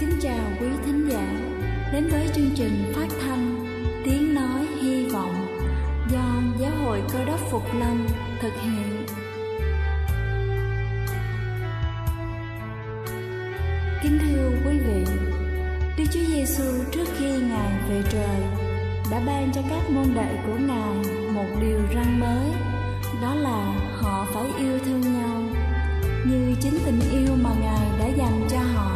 kính chào quý thính giả đến với chương trình phát thanh Tiếng Nói Hy Vọng do Giáo hội Cơ đốc Phục Lâm thực hiện. Kính thưa quý vị, Đức Chúa Giêsu trước khi Ngài về trời đã ban cho các môn đệ của Ngài một điều răn mới, đó là họ phải yêu thương nhau như chính tình yêu mà Ngài đã dành cho họ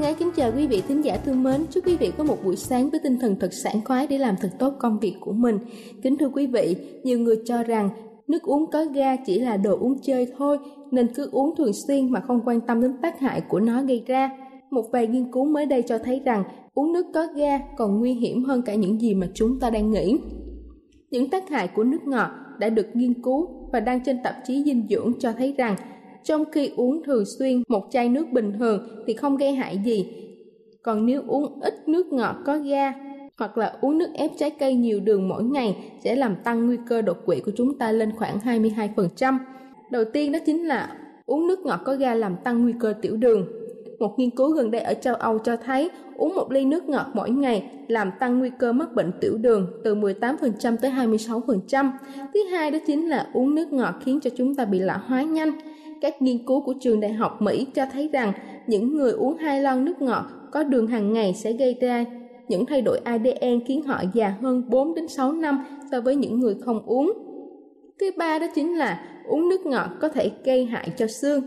thân ái kính chào quý vị thính giả thương mến. Chúc quý vị có một buổi sáng với tinh thần thật sảng khoái để làm thật tốt công việc của mình. Kính thưa quý vị, nhiều người cho rằng nước uống có ga chỉ là đồ uống chơi thôi nên cứ uống thường xuyên mà không quan tâm đến tác hại của nó gây ra. Một vài nghiên cứu mới đây cho thấy rằng uống nước có ga còn nguy hiểm hơn cả những gì mà chúng ta đang nghĩ. Những tác hại của nước ngọt đã được nghiên cứu và đăng trên tạp chí dinh dưỡng cho thấy rằng trong khi uống thường xuyên một chai nước bình thường thì không gây hại gì. Còn nếu uống ít nước ngọt có ga hoặc là uống nước ép trái cây nhiều đường mỗi ngày sẽ làm tăng nguy cơ đột quỵ của chúng ta lên khoảng 22%. Đầu tiên đó chính là uống nước ngọt có ga làm tăng nguy cơ tiểu đường. Một nghiên cứu gần đây ở châu Âu cho thấy uống một ly nước ngọt mỗi ngày làm tăng nguy cơ mắc bệnh tiểu đường từ 18% tới 26%. Thứ hai đó chính là uống nước ngọt khiến cho chúng ta bị lão hóa nhanh các nghiên cứu của trường đại học Mỹ cho thấy rằng những người uống hai lon nước ngọt có đường hàng ngày sẽ gây ra những thay đổi ADN khiến họ già hơn 4 đến 6 năm so với những người không uống. Thứ ba đó chính là uống nước ngọt có thể gây hại cho xương.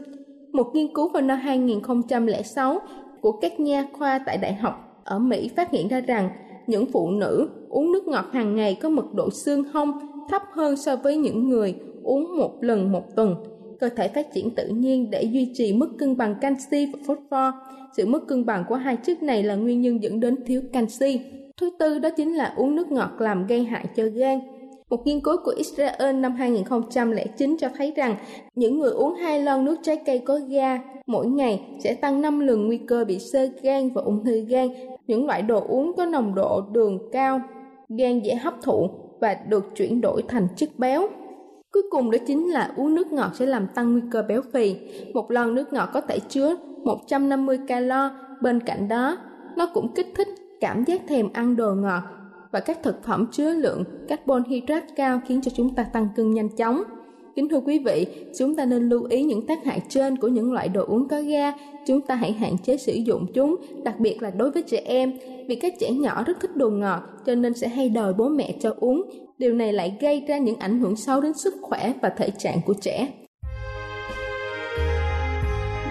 Một nghiên cứu vào năm 2006 của các nha khoa tại đại học ở Mỹ phát hiện ra rằng những phụ nữ uống nước ngọt hàng ngày có mật độ xương hông thấp hơn so với những người uống một lần một tuần cơ thể phát triển tự nhiên để duy trì mức cân bằng canxi và phosphor. Sự mất cân bằng của hai chất này là nguyên nhân dẫn đến thiếu canxi. Thứ tư đó chính là uống nước ngọt làm gây hại cho gan. Một nghiên cứu của Israel năm 2009 cho thấy rằng những người uống hai lon nước trái cây có ga mỗi ngày sẽ tăng 5 lần nguy cơ bị sơ gan và ung thư gan. Những loại đồ uống có nồng độ đường cao, gan dễ hấp thụ và được chuyển đổi thành chất béo. Cuối cùng đó chính là uống nước ngọt sẽ làm tăng nguy cơ béo phì. Một lon nước ngọt có thể chứa 150 calo, bên cạnh đó nó cũng kích thích cảm giác thèm ăn đồ ngọt và các thực phẩm chứa lượng carbon hydrate cao khiến cho chúng ta tăng cân nhanh chóng. Kính thưa quý vị, chúng ta nên lưu ý những tác hại trên của những loại đồ uống có ga. Chúng ta hãy hạn chế sử dụng chúng, đặc biệt là đối với trẻ em. Vì các trẻ nhỏ rất thích đồ ngọt, cho nên sẽ hay đòi bố mẹ cho uống. Điều này lại gây ra những ảnh hưởng xấu đến sức khỏe và thể trạng của trẻ.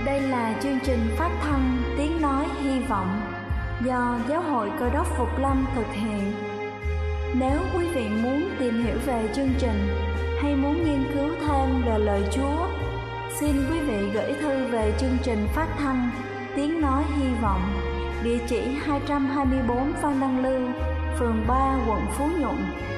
Đây là chương trình phát thanh Tiếng Nói Hy Vọng do Giáo hội Cơ đốc Phục Lâm thực hiện. Nếu quý vị muốn tìm hiểu về chương trình hay muốn nghiên cứu thêm về lời Chúa, xin quý vị gửi thư về chương trình phát thanh Tiếng Nói Hy Vọng, địa chỉ 224 Phan Đăng Lưu, phường 3, quận Phú Nhuận,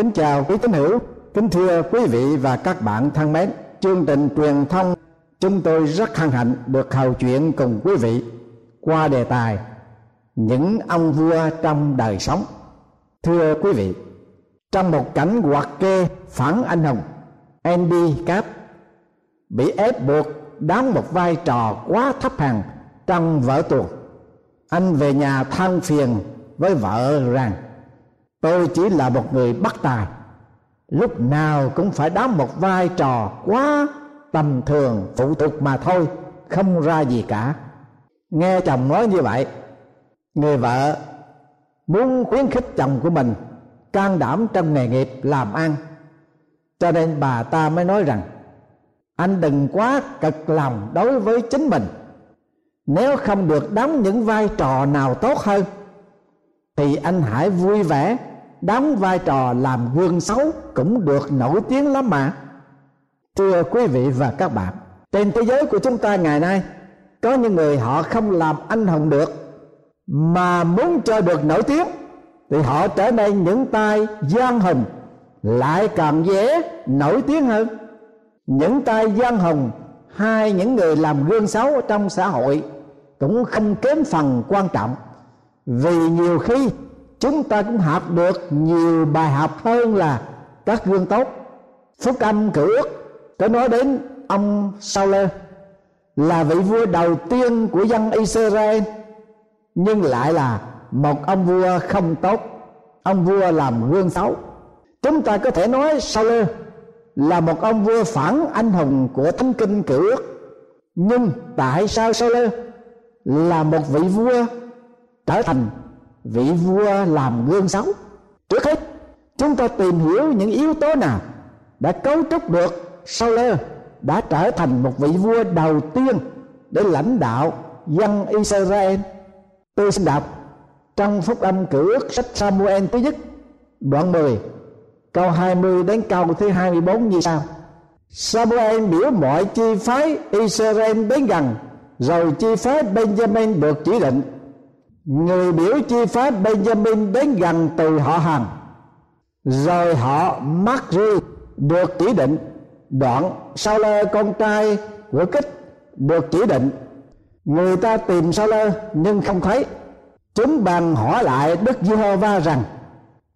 Kính chào quý tín hữu, kính thưa quý vị và các bạn thân mến. Chương trình truyền thông chúng tôi rất hân hạnh được hầu chuyện cùng quý vị qua đề tài những ông vua trong đời sống. Thưa quý vị, trong một cảnh hoạt kê phản anh hùng, Andy Cap bị ép buộc đóng một vai trò quá thấp hèn trong vở tuồng. Anh về nhà than phiền với vợ rằng tôi chỉ là một người bất tài. Lúc nào cũng phải đóng một vai trò quá tầm thường, phụ thuộc mà thôi, không ra gì cả. Nghe chồng nói như vậy, người vợ muốn khuyến khích chồng của mình can đảm trong nghề nghiệp làm ăn. Cho nên bà ta mới nói rằng, anh đừng quá cực lòng đối với chính mình. Nếu không được đóng những vai trò nào tốt hơn, thì anh hãy vui vẻ đóng vai trò làm gương xấu cũng được nổi tiếng lắm mà. Thưa quý vị và các bạn, trên thế giới của chúng ta ngày nay, có những người họ không làm anh hùng được, mà muốn cho được nổi tiếng thì họ trở nên những tay gian hùng, lại càng dễ nổi tiếng hơn. Những tay gian hùng hay những người làm gương xấu trong xã hội cũng không kém phần quan trọng, vì nhiều khi chúng ta cũng học được nhiều bài học hơn là các gương tốt. Phúc âm cửu ước có nói đến ông Saul là vị vua đầu tiên của dân Israel, nhưng lại là một ông vua không tốt. Ông vua làm gương xấu. Chúng ta có thể nói Saul là một ông vua phản anh hùng của thánh kinh cửu ước. Nhưng tại sao Saul là một vị vua trở thành vị vua làm gương xấu. Trước hết, chúng ta tìm hiểu những yếu tố nào đã cấu trúc được sau Saul đã trở thành một vị vua đầu tiên để lãnh đạo dân Israel. Tôi xin đọc trong phúc âm cử ước sách Samuel thứ nhất, đoạn 10 câu 20 đến câu thứ 24 như sau. Samuel biểu mọi chi phái Israel đến gần, rồi chi phái Benjamin được chỉ định người biểu chi pháp Benjamin đến gần từ họ hàng. Rồi họ mắc ri được chỉ định. Đoạn sau lơ con trai của kích được chỉ định. Người ta tìm sau lơ nhưng không thấy. Chúng bàn hỏi lại đức giê-hô-va rằng,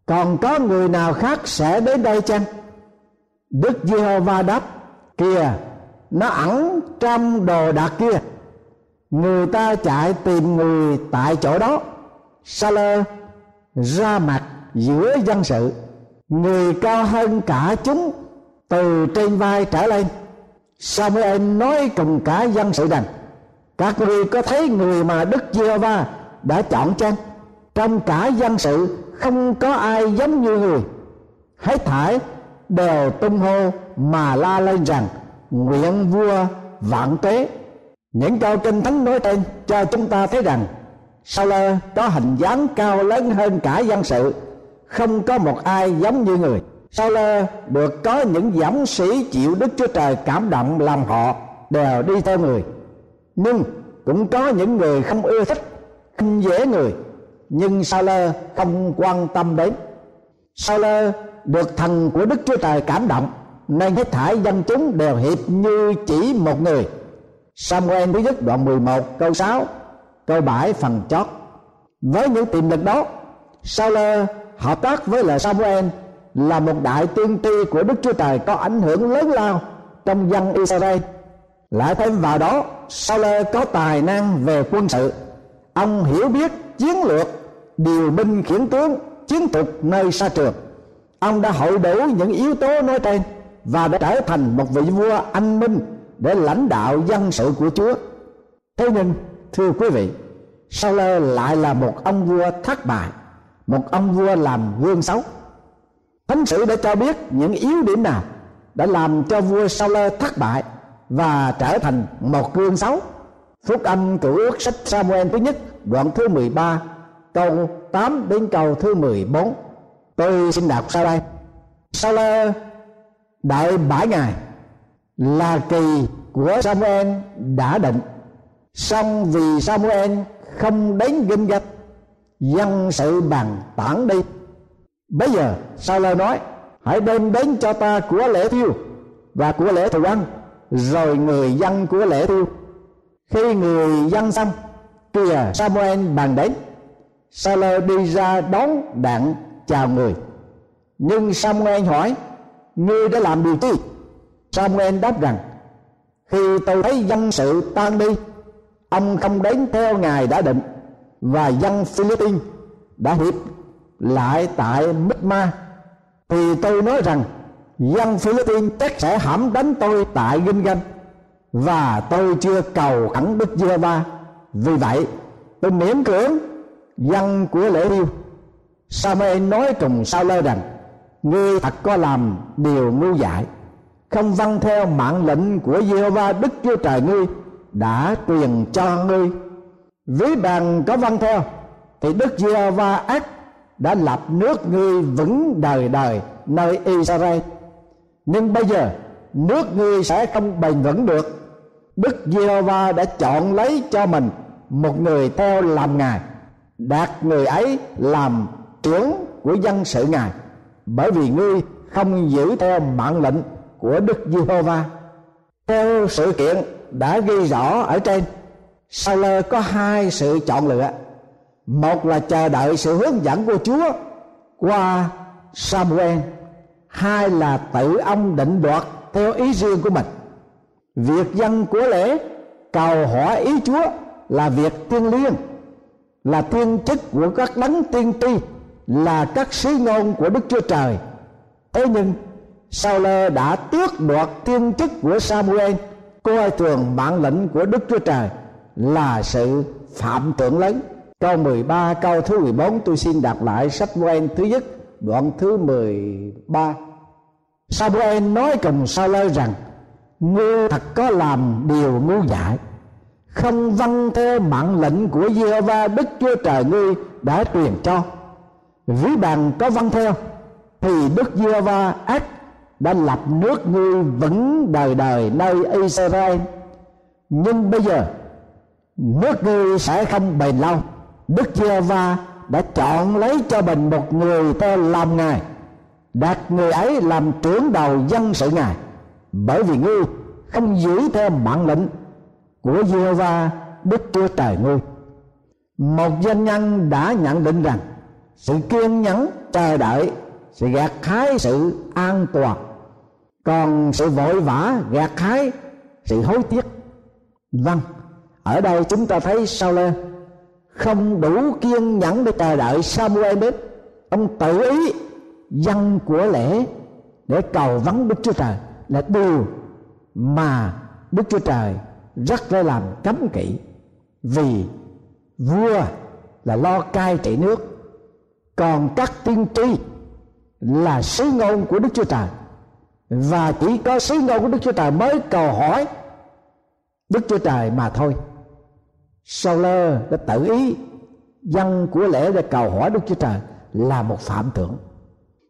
còn có người nào khác sẽ đến đây chăng? Đức giê-hô-va đáp, kìa, nó ẩn trong đồ đạc kia người ta chạy tìm người tại chỗ đó. Sa lơ ra mặt giữa dân sự. Người cao hơn cả chúng từ trên vai trở lên. Samuel nói cùng cả dân sự rằng, các ngươi có thấy người mà Đức Giê-hô-va đã chọn chăng? Trong cả dân sự không có ai giống như người. Hết thải đều tung hô mà la lên rằng, nguyện vua vạn tuế những câu kinh thánh nói trên cho chúng ta thấy rằng sao lơ có hình dáng cao lớn hơn cả dân sự. Không có một ai giống như người. Sao lơ được có những giảm sĩ chịu đức chúa trời cảm động làm họ đều đi theo người. Nhưng cũng có những người không ưa thích, không dễ người. Nhưng sao lơ không quan tâm đến. Sao lơ được thần của đức chúa trời cảm động, nên hết thải dân chúng đều hiệp như chỉ một người. Samuel thứ nhất đoạn 11 câu 6 câu 7 phần chót. Với những tiềm lực đó, Saul hợp tác với lời Samuel là một đại tiên tri của Đức Chúa Trời có ảnh hưởng lớn lao trong dân Israel. Lại thêm vào đó, Saul có tài năng về quân sự. Ông hiểu biết chiến lược, điều binh khiển tướng, chiến thuật nơi xa trường. Ông đã hội đủ những yếu tố nói trên và đã trở thành một vị vua anh minh để lãnh đạo dân sự của Chúa. Thế nhưng thưa quý vị, Saul lại là một ông vua thất bại, một ông vua làm gương xấu. Thánh sử đã cho biết những yếu điểm nào đã làm cho vua Saul thất bại và trở thành một gương xấu. Phúc âm cửu ước sách Samuel thứ nhất đoạn thứ 13 câu 8 đến câu thứ 14. Tôi xin đọc sau đây. Saul đợi bảy ngày là kỳ của Samuel đã định. Song vì Samuel không đến kinh gạch dân sự bằng tản đi. Bây giờ Sao lời nói, hãy đem đến cho ta của lễ thiêu và của lễ thù ăn, rồi người dân của lễ thiêu. Khi người dân xong, kìa Samuel bàn đến. Saul đi ra đón đặng chào người. Nhưng Samuel hỏi, ngươi đã làm điều chi Samuel đáp rằng, khi tôi thấy dân sự tan đi, ông không đến theo ngài đã định, và dân Philippines đã hiệp lại tại Mít-ma thì tôi nói rằng, dân Philippines chắc sẽ hãm đánh tôi tại Ginh Ganh và tôi chưa cầu khẩn Đức giê va vì vậy, tôi miễn cưỡng dân của lễ yêu Samuel nói cùng sao lơ rằng, ngươi thật có làm điều ngu dại không vâng theo mạng lệnh của Giê-hô-va, Đức Chúa Trời ngươi đã truyền cho ngươi. Ví bằng có vâng theo, thì Đức Giê-hô-va ác đã lập nước ngươi vững đời đời nơi Israel. Nhưng bây giờ, nước ngươi sẽ không bền vững được. Đức Giê-hô-va đã chọn lấy cho mình một người theo làm ngài, đạt người ấy làm trưởng của dân sự ngài. Bởi vì ngươi không giữ theo mạng lệnh của Đức Giê-hô-va. Theo sự kiện đã ghi rõ ở trên Sauler có hai sự chọn lựa. Một là chờ đợi sự hướng dẫn của Chúa qua Samuel. Hai là tự ông định đoạt theo ý riêng của mình. Việc dân của lễ cầu hỏi ý Chúa là việc tiên liêng, là thiên chức của các đấng tiên tri, là các sứ ngôn của Đức Chúa Trời. Thế nhưng Sao đã tước đoạt tiên chức của Samuel coi thường bản lệnh của Đức Chúa Trời là sự phạm tưởng lớn câu 13 câu thứ 14 tôi xin đọc lại sách Samuel thứ nhất, đoạn thứ 13 Samuel nói cùng Sao rằng, ngươi thật có làm điều ngu dại. Không vâng theo mạng lệnh của Giê-hô-va, Đức Chúa Trời ngươi đã truyền cho. Ví bằng có vâng theo, thì Đức Giê-hô-va ác đã lập nước ngươi vững đời đời nơi Israel. Nhưng bây giờ, nước ngươi sẽ không bền lâu. Đức Giê-hô-va đã chọn lấy cho mình một người theo làm ngài, đặt người ấy làm trưởng đầu dân sự ngài. Bởi vì ngươi không giữ theo mạng lệnh của Giê-hô-va, Đức Chúa Trời ngươi. Một doanh nhân đã nhận định rằng sự kiên nhẫn, chờ đợi sẽ gạt hái sự an toàn còn sự vội vã, gạt hái, sự hối tiếc vâng ở đây chúng ta thấy sao lên không đủ kiên nhẫn để chờ đợi Samuel đến. Ông tự ý dân của lễ để cầu vắng Đức Chúa Trời, là điều mà Đức Chúa Trời rất là làm cấm kỵ. Vì vua là lo cai trị nước, còn các tiên tri là sứ ngôn của Đức Chúa Trời và chỉ có sứ ngôn của Đức Chúa Trời mới cầu hỏi Đức Chúa Trời mà thôi. Sau lơ đã tự ý dân của lễ để cầu hỏi Đức Chúa Trời là một phạm thượng.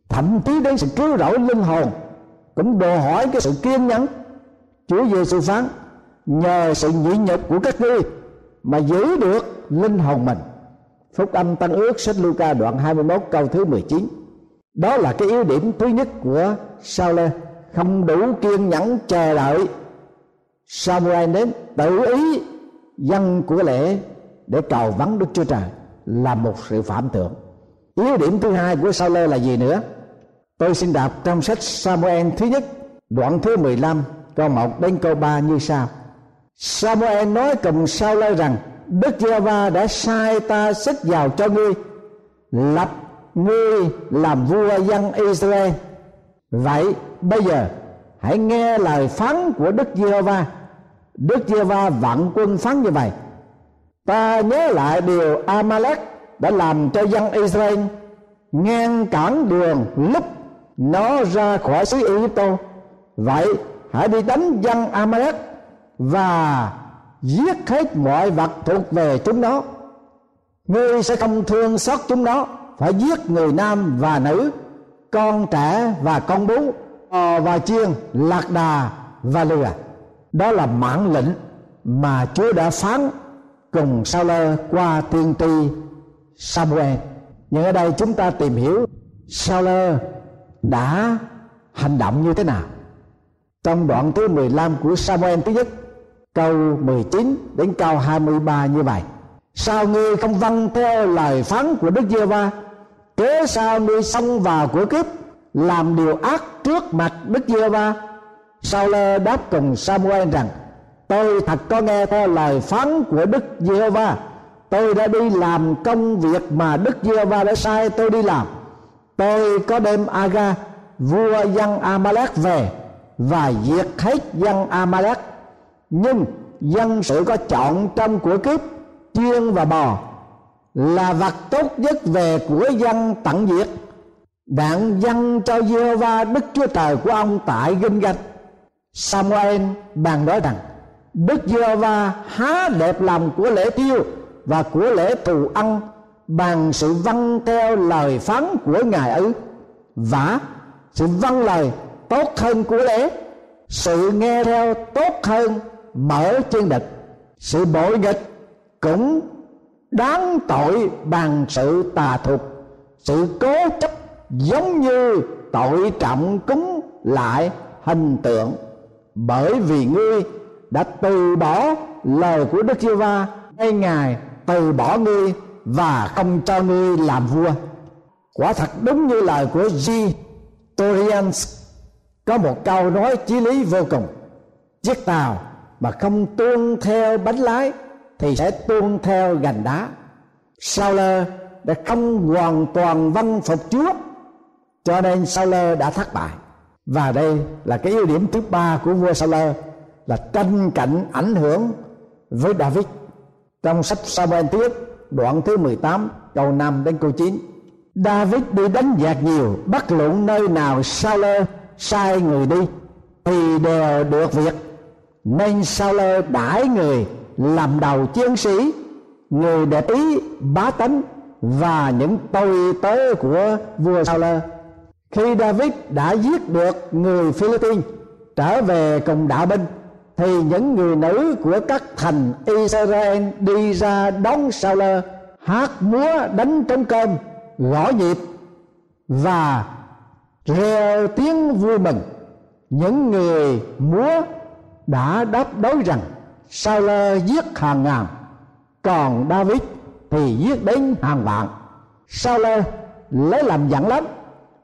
thậm chí đến sự cứu rỗi linh hồn cũng đòi hỏi cái sự kiên nhẫn. Chúa Giêsu phán, nhờ sự nhịn nhục của các ngươi mà giữ được linh hồn mình. Phúc âm Tăng ước sách Luca đoạn 21 câu thứ 19 Đó là cái yếu điểm thứ nhất của Sao Lê không đủ kiên nhẫn chờ đợi Samuel đến tự ý dân của lễ để cầu vắng Đức Chúa Trời là một sự phạm tượng. Yếu điểm thứ hai của Sao Lê là gì nữa? Tôi xin đọc trong sách Samuel thứ nhất, đoạn thứ 15 câu 1 đến câu 3 như sau. Samuel nói cùng Sao Lê rằng, Đức Giê-va đã sai ta xích vào cho ngươi, lập ngươi làm vua dân Israel. Vậy, bây giờ, hãy nghe lời phán của Đức Giê-va. Đức Giê-va vạn quân phán như vậy. Ta nhớ lại điều Amalek đã làm cho dân Israel ngăn cản đường lúc nó ra khỏi xứ Egypto. Vậy, hãy đi đánh dân Amalek và giết hết mọi vật thuộc về chúng nó ngươi sẽ không thương xót chúng nó, phải giết người nam và nữ con trẻ và con bú bò và chiên, lạc đà và lừa đó là mạng lệnh mà chúa đã phán cùng sao lơ qua tiên tri samuel. Nhưng ở đây chúng ta tìm hiểu sao lơ đã hành động như thế nào. Trong đoạn thứ 15 của Samuel thứ nhất, câu 19 đến câu 23 như vậy. Sao ngươi không vâng theo lời phán của Đức Giê-va cớ sao ngươi xông vào của kiếp làm điều ác trước mặt Đức Giê-va sao lơ đáp cùng Samuel rằng, tôi thật có nghe theo lời phán của Đức Giê-va tôi đã đi làm công việc mà Đức Giê-va đã sai tôi đi làm. Tôi có đem Aga, vua dân Amalek về và diệt hết dân Amalek nhưng dân sự có chọn trong của kiếp, chiên và bò là vật tốt nhất về của dân tận diệt. Đặng dân cho Giê-hô-va Đức Chúa Trời của ông tại Ginh Gạch Samuel bàn nói rằng, Đức Giê-hô-va há đẹp lòng của lễ tiêu và của lễ thù ăn bằng sự vâng theo lời phán của ngài ấy. Vả sự vâng lời tốt hơn của lễ, sự nghe theo tốt hơn mở chân đực sự bội nghịch cũng đáng tội bằng sự tà thuật. Sự cố chấp giống như tội trọng cúng lại hình tượng. Bởi vì ngươi đã từ bỏ lời của Đức Chúa Va ngay ngài từ bỏ ngươi và không cho ngươi làm vua. Quả thật đúng như lời của G. Torians có một câu nói chí lý vô cùng. Chiếc tàu mà không tuân theo bánh lái thì sẽ tuôn theo gành đá. Sao lơ đã không hoàn toàn văn phục chúa, cho nên sao lơ đã thất bại. Và đây là cái ưu điểm thứ ba của vua sao lơ là tranh cạnh ảnh hưởng với David. Trong sách Samuel tiết đoạn thứ 18 câu 5 đến câu 9 David đi đánh giặc nhiều, bất luận nơi nào sao lơ sai người đi thì đều được việc. Nên sao lơ đãi người làm đầu chiến sĩ, người để ý, bá tánh và những tôi tớ của vua Saul. khi david đã giết được người philippines trở về cùng đạo binh, thì những người nữ của các thành Israel đi ra đón Saul, hát múa đánh trống cơm, gõ nhịp và reo tiếng vui mừng những người múa đã đáp đối rằng sao lơ giết hàng ngàn, còn david thì giết đến hàng vạn. Sao lơ lấy làm giận lắm,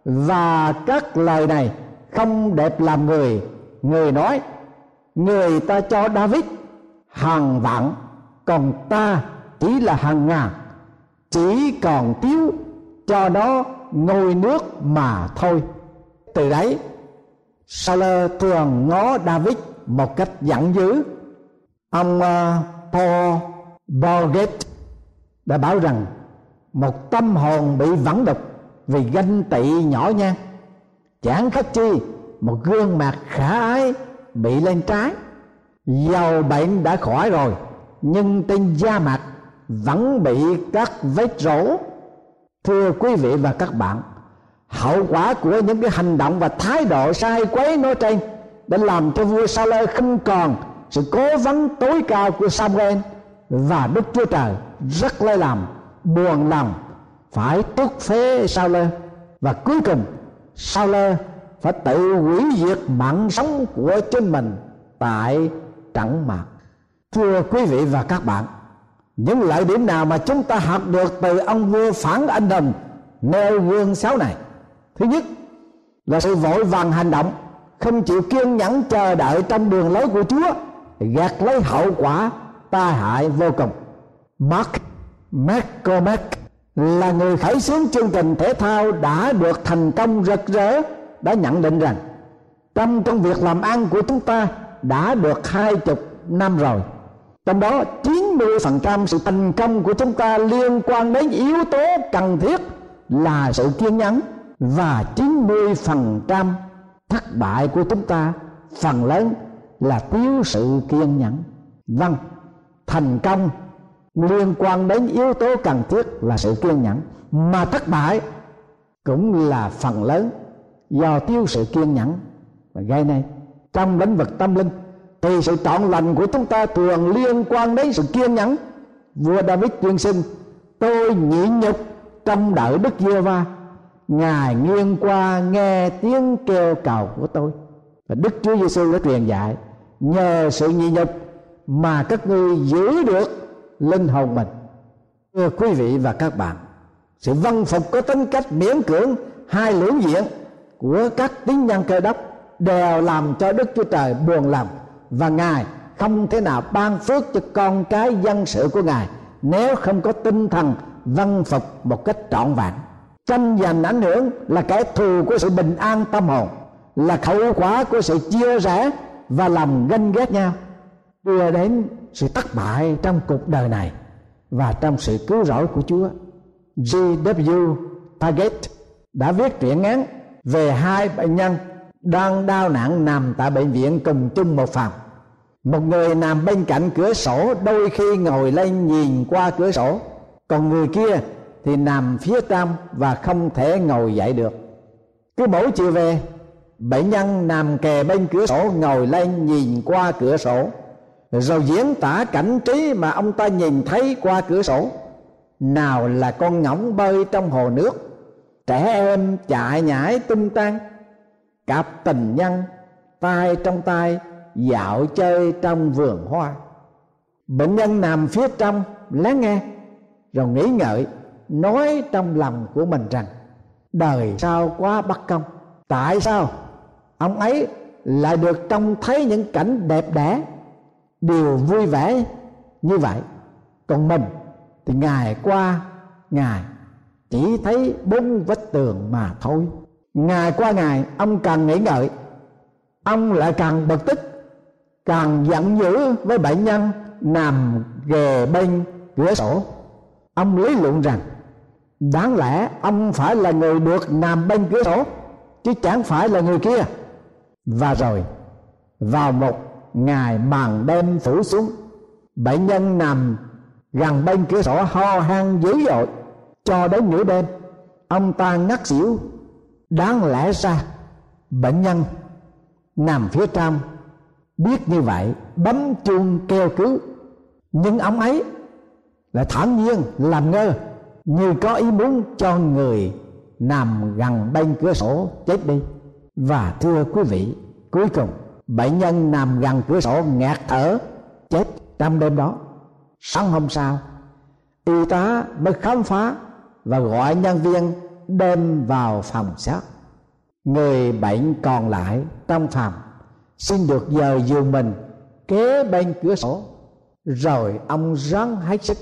và các lời này không đẹp làm người. Người nói, người ta cho david hàng vạn, còn ta chỉ là hàng ngàn. Chỉ còn thiếu cho nó ngôi nước mà thôi. Từ đấy Saul thường ngó David một cách giận dữ ông ờ, Paul Borget đã bảo rằng một tâm hồn bị vẩn đục vì ganh tị nhỏ nhan chẳng khác chi một gương mặt khả ái bị lên trái dầu bệnh đã khỏi rồi, nhưng trên da mặt vẫn bị các vết rỗ. Thưa quý vị và các bạn, hậu quả của những cái hành động và thái độ sai quấy nói trên đã làm cho vua Sa-lê không còn sự cố vấn tối cao của Samuel và Đức Chúa Trời rất lấy làm, buồn lòng phải tước phế sao lơ và cuối cùng sao lơ phải tự hủy diệt mạng sống của chính mình tại trận mạc. Thưa quý vị và các bạn, những lợi điểm nào mà chúng ta học được từ ông vua phản anh đồng nêu gương sáu này? Thứ nhất là sự vội vàng hành động, không chịu kiên nhẫn chờ đợi trong đường lối của chúa gạt lấy hậu quả tai hại vô cùng. Mark mccormack là người khởi xướng chương trình thể thao đã được thành công rực rỡ, đã nhận định rằng trong công việc làm ăn của chúng ta đã được hai chục năm rồi. Trong đó 90% sự thành công của chúng ta liên quan đến yếu tố cần thiết là sự kiên nhẫn và 90% thất bại của chúng ta, phần lớn là thiếu sự kiên nhẫn. Vâng thành công liên quan đến yếu tố cần thiết là sự kiên nhẫn, mà thất bại cũng là phần lớn do thiếu sự kiên nhẫn và gây nên. Trong lĩnh vực tâm linh, thì sự trọn lành của chúng ta thường liên quan đến sự kiên nhẫn. Vua david tuyên sinh tôi nhịn nhục trong đợi đức giê va ngài nghiêng qua nghe tiếng kêu cầu của tôi. Và đức chúa giêsu đã truyền dạy nhờ sự nhị nhục mà các ngươi giữ được linh hồn mình. Thưa quý vị và các bạn, sự văn phục có tính cách miễn cưỡng, hai lưỡng diện của các tín nhân cơ đốc đều làm cho đức chúa trời buồn lòng và ngài không thể nào ban phước cho con cái dân sự của ngài nếu không có tinh thần văn phục một cách trọn vẹn. Tranh giành ảnh hưởng là kẻ thù của sự bình an tâm hồn, là hậu quả của sự chia rẽ và lòng ganh ghét nhau đưa đến sự thất bại trong cuộc đời này và trong sự cứu rỗi của Chúa. G.W. Target đã viết truyện ngắn về hai bệnh nhân đang đau nặng nằm tại bệnh viện cùng chung một phòng. Một người nằm bên cạnh cửa sổ đôi khi ngồi lên nhìn qua cửa sổ, còn người kia thì nằm phía trong và không thể ngồi dậy được. Cứ mỗi chiều về, bệnh nhân nằm kề bên cửa sổ, ngồi lên nhìn qua cửa sổ. Rồi diễn tả cảnh trí mà ông ta nhìn thấy qua cửa sổ. Nào là con ngỗng bơi trong hồ nước, trẻ em chạy nhảy tung tăng. Cặp tình nhân, tay trong tay, dạo chơi trong vườn hoa. Bệnh nhân nằm phía trong, lắng nghe, rồi nghĩ ngợi, nói trong lòng của mình rằng, đời sao quá bất công, tại sao ông ấy lại được trông thấy những cảnh đẹp đẽ, điều vui vẻ như vậy. Còn mình thì ngày qua ngày chỉ thấy bốn vách tường mà thôi. Ngày qua ngày, ông càng nghĩ ngợi, ông lại càng bực tức, càng giận dữ với bệnh nhân nằm ghề bên cửa sổ. Ông lý luận rằng, đáng lẽ ông phải là người được nằm bên cửa sổ, chứ chẳng phải là người kia và rồi, vào một ngày màn đêm phủ xuống, bệnh nhân nằm gần bên cửa sổ ho han dữ dội cho đến nửa đêm. Ông ta ngất xỉu. Đáng lẽ ra, bệnh nhân nằm phía trong. Biết như vậy, bấm chuông kêu cứu. Nhưng ông ấy lại thản nhiên làm ngơ, như có ý muốn cho người nằm gần bên cửa sổ chết đi và thưa quý vị, cuối cùng, bệnh nhân nằm gần cửa sổ ngạt thở, chết trong đêm đó. Sáng hôm sau, y tá mới khám phá và gọi nhân viên đem vào phòng xác người bệnh còn lại trong phòng xin được giờ giường mình kế bên cửa sổ. Rồi ông ráng hết sức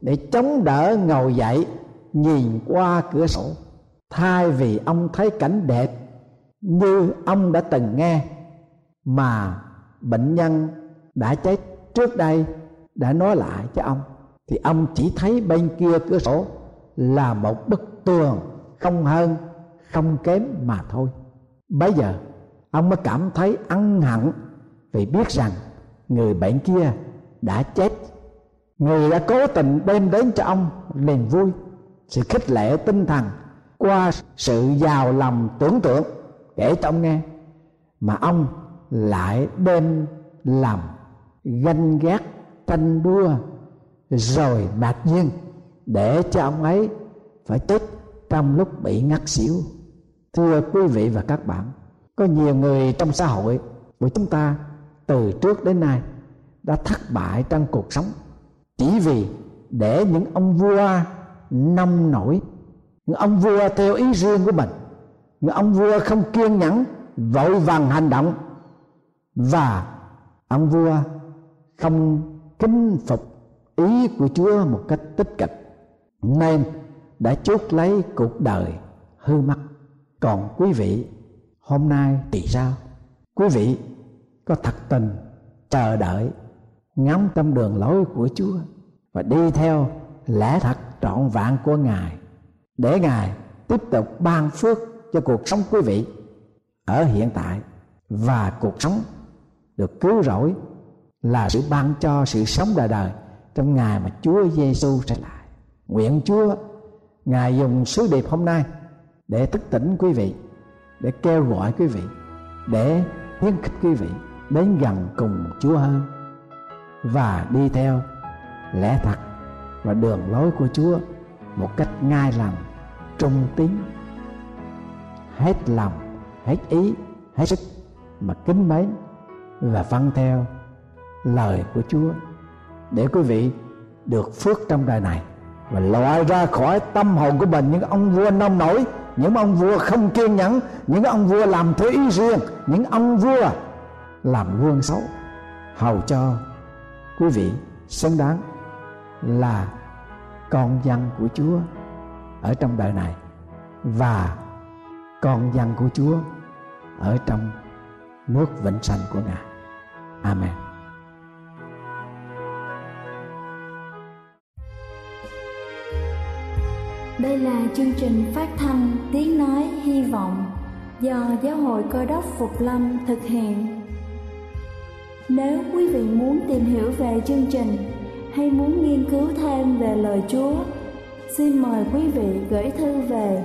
để chống đỡ ngồi dậy, nhìn qua cửa sổ. Thay vì ông thấy cảnh đẹp như ông đã từng nghe, mà bệnh nhân đã chết trước đây, đã nói lại cho ông, thì ông chỉ thấy bên kia cửa sổ là một bức tường không hơn, không kém mà thôi. Bây giờ, ông mới cảm thấy ân hận vì biết rằng người bệnh kia đã chết. Người đã cố tình đem đến cho ông niềm vui, sự khích lệ tinh thần qua sự giàu lòng tưởng tượng kể cho ông nghe. Mà ông lại đem làm ganh ghét tranh đua rồi mạc nhiên. Để cho ông ấy phải chết trong lúc bị ngất xỉu. Thưa quý vị và các bạn, có nhiều người trong xã hội, của chúng ta từ trước đến nay đã thất bại trong cuộc sống. Chỉ vì để những ông vua nông nổi, những ông vua theo ý riêng của mình những ông vua không kiên nhẫn, vội vàng hành động. Và ông vua không kính phục ý của Chúa một cách tích cực. Nên đã chốt lấy cuộc đời hư mất. Còn quý vị, hôm nay thì sao? Quý vị có thật tình chờ đợi, ngắm trong đường lối của Chúa và đi theo lẽ thật trọn vẹn của Ngài để Ngài tiếp tục ban phước cho cuộc sống quý vị ở hiện tại. Và cuộc sống được cứu rỗi là sự ban cho sự sống đời đời trong ngày mà Chúa Giêsu sẽ lại. Nguyện Chúa Ngài dùng sứ điệp hôm nay để thức tỉnh quý vị, để kêu gọi quý vị, để khuyến khích quý vị đến gần cùng Chúa hơn. Và đi theo lẽ thật và đường lối của Chúa một cách ngay lành trung tín hết lòng, hết ý, hết sức mà kính mến và vâng theo lời của Chúa để quý vị được phước trong đời này và loại ra khỏi tâm hồn của mình những ông vua nông nổi, những ông vua không kiên nhẫn, những ông vua làm theo ý riêng, những ông vua làm gương xấu. Hầu cho quý vị xứng đáng là con dân của Chúa ở trong đời này và con dân của Chúa ở trong nước vĩnh sanh của Ngài. Amen. Đây là chương trình phát thanh Tiếng Nói Hy Vọng do Giáo hội Cơ đốc Phục Lâm thực hiện. Nếu quý vị muốn tìm hiểu về chương trình hay muốn nghiên cứu thêm về lời Chúa, xin mời quý vị gửi thư về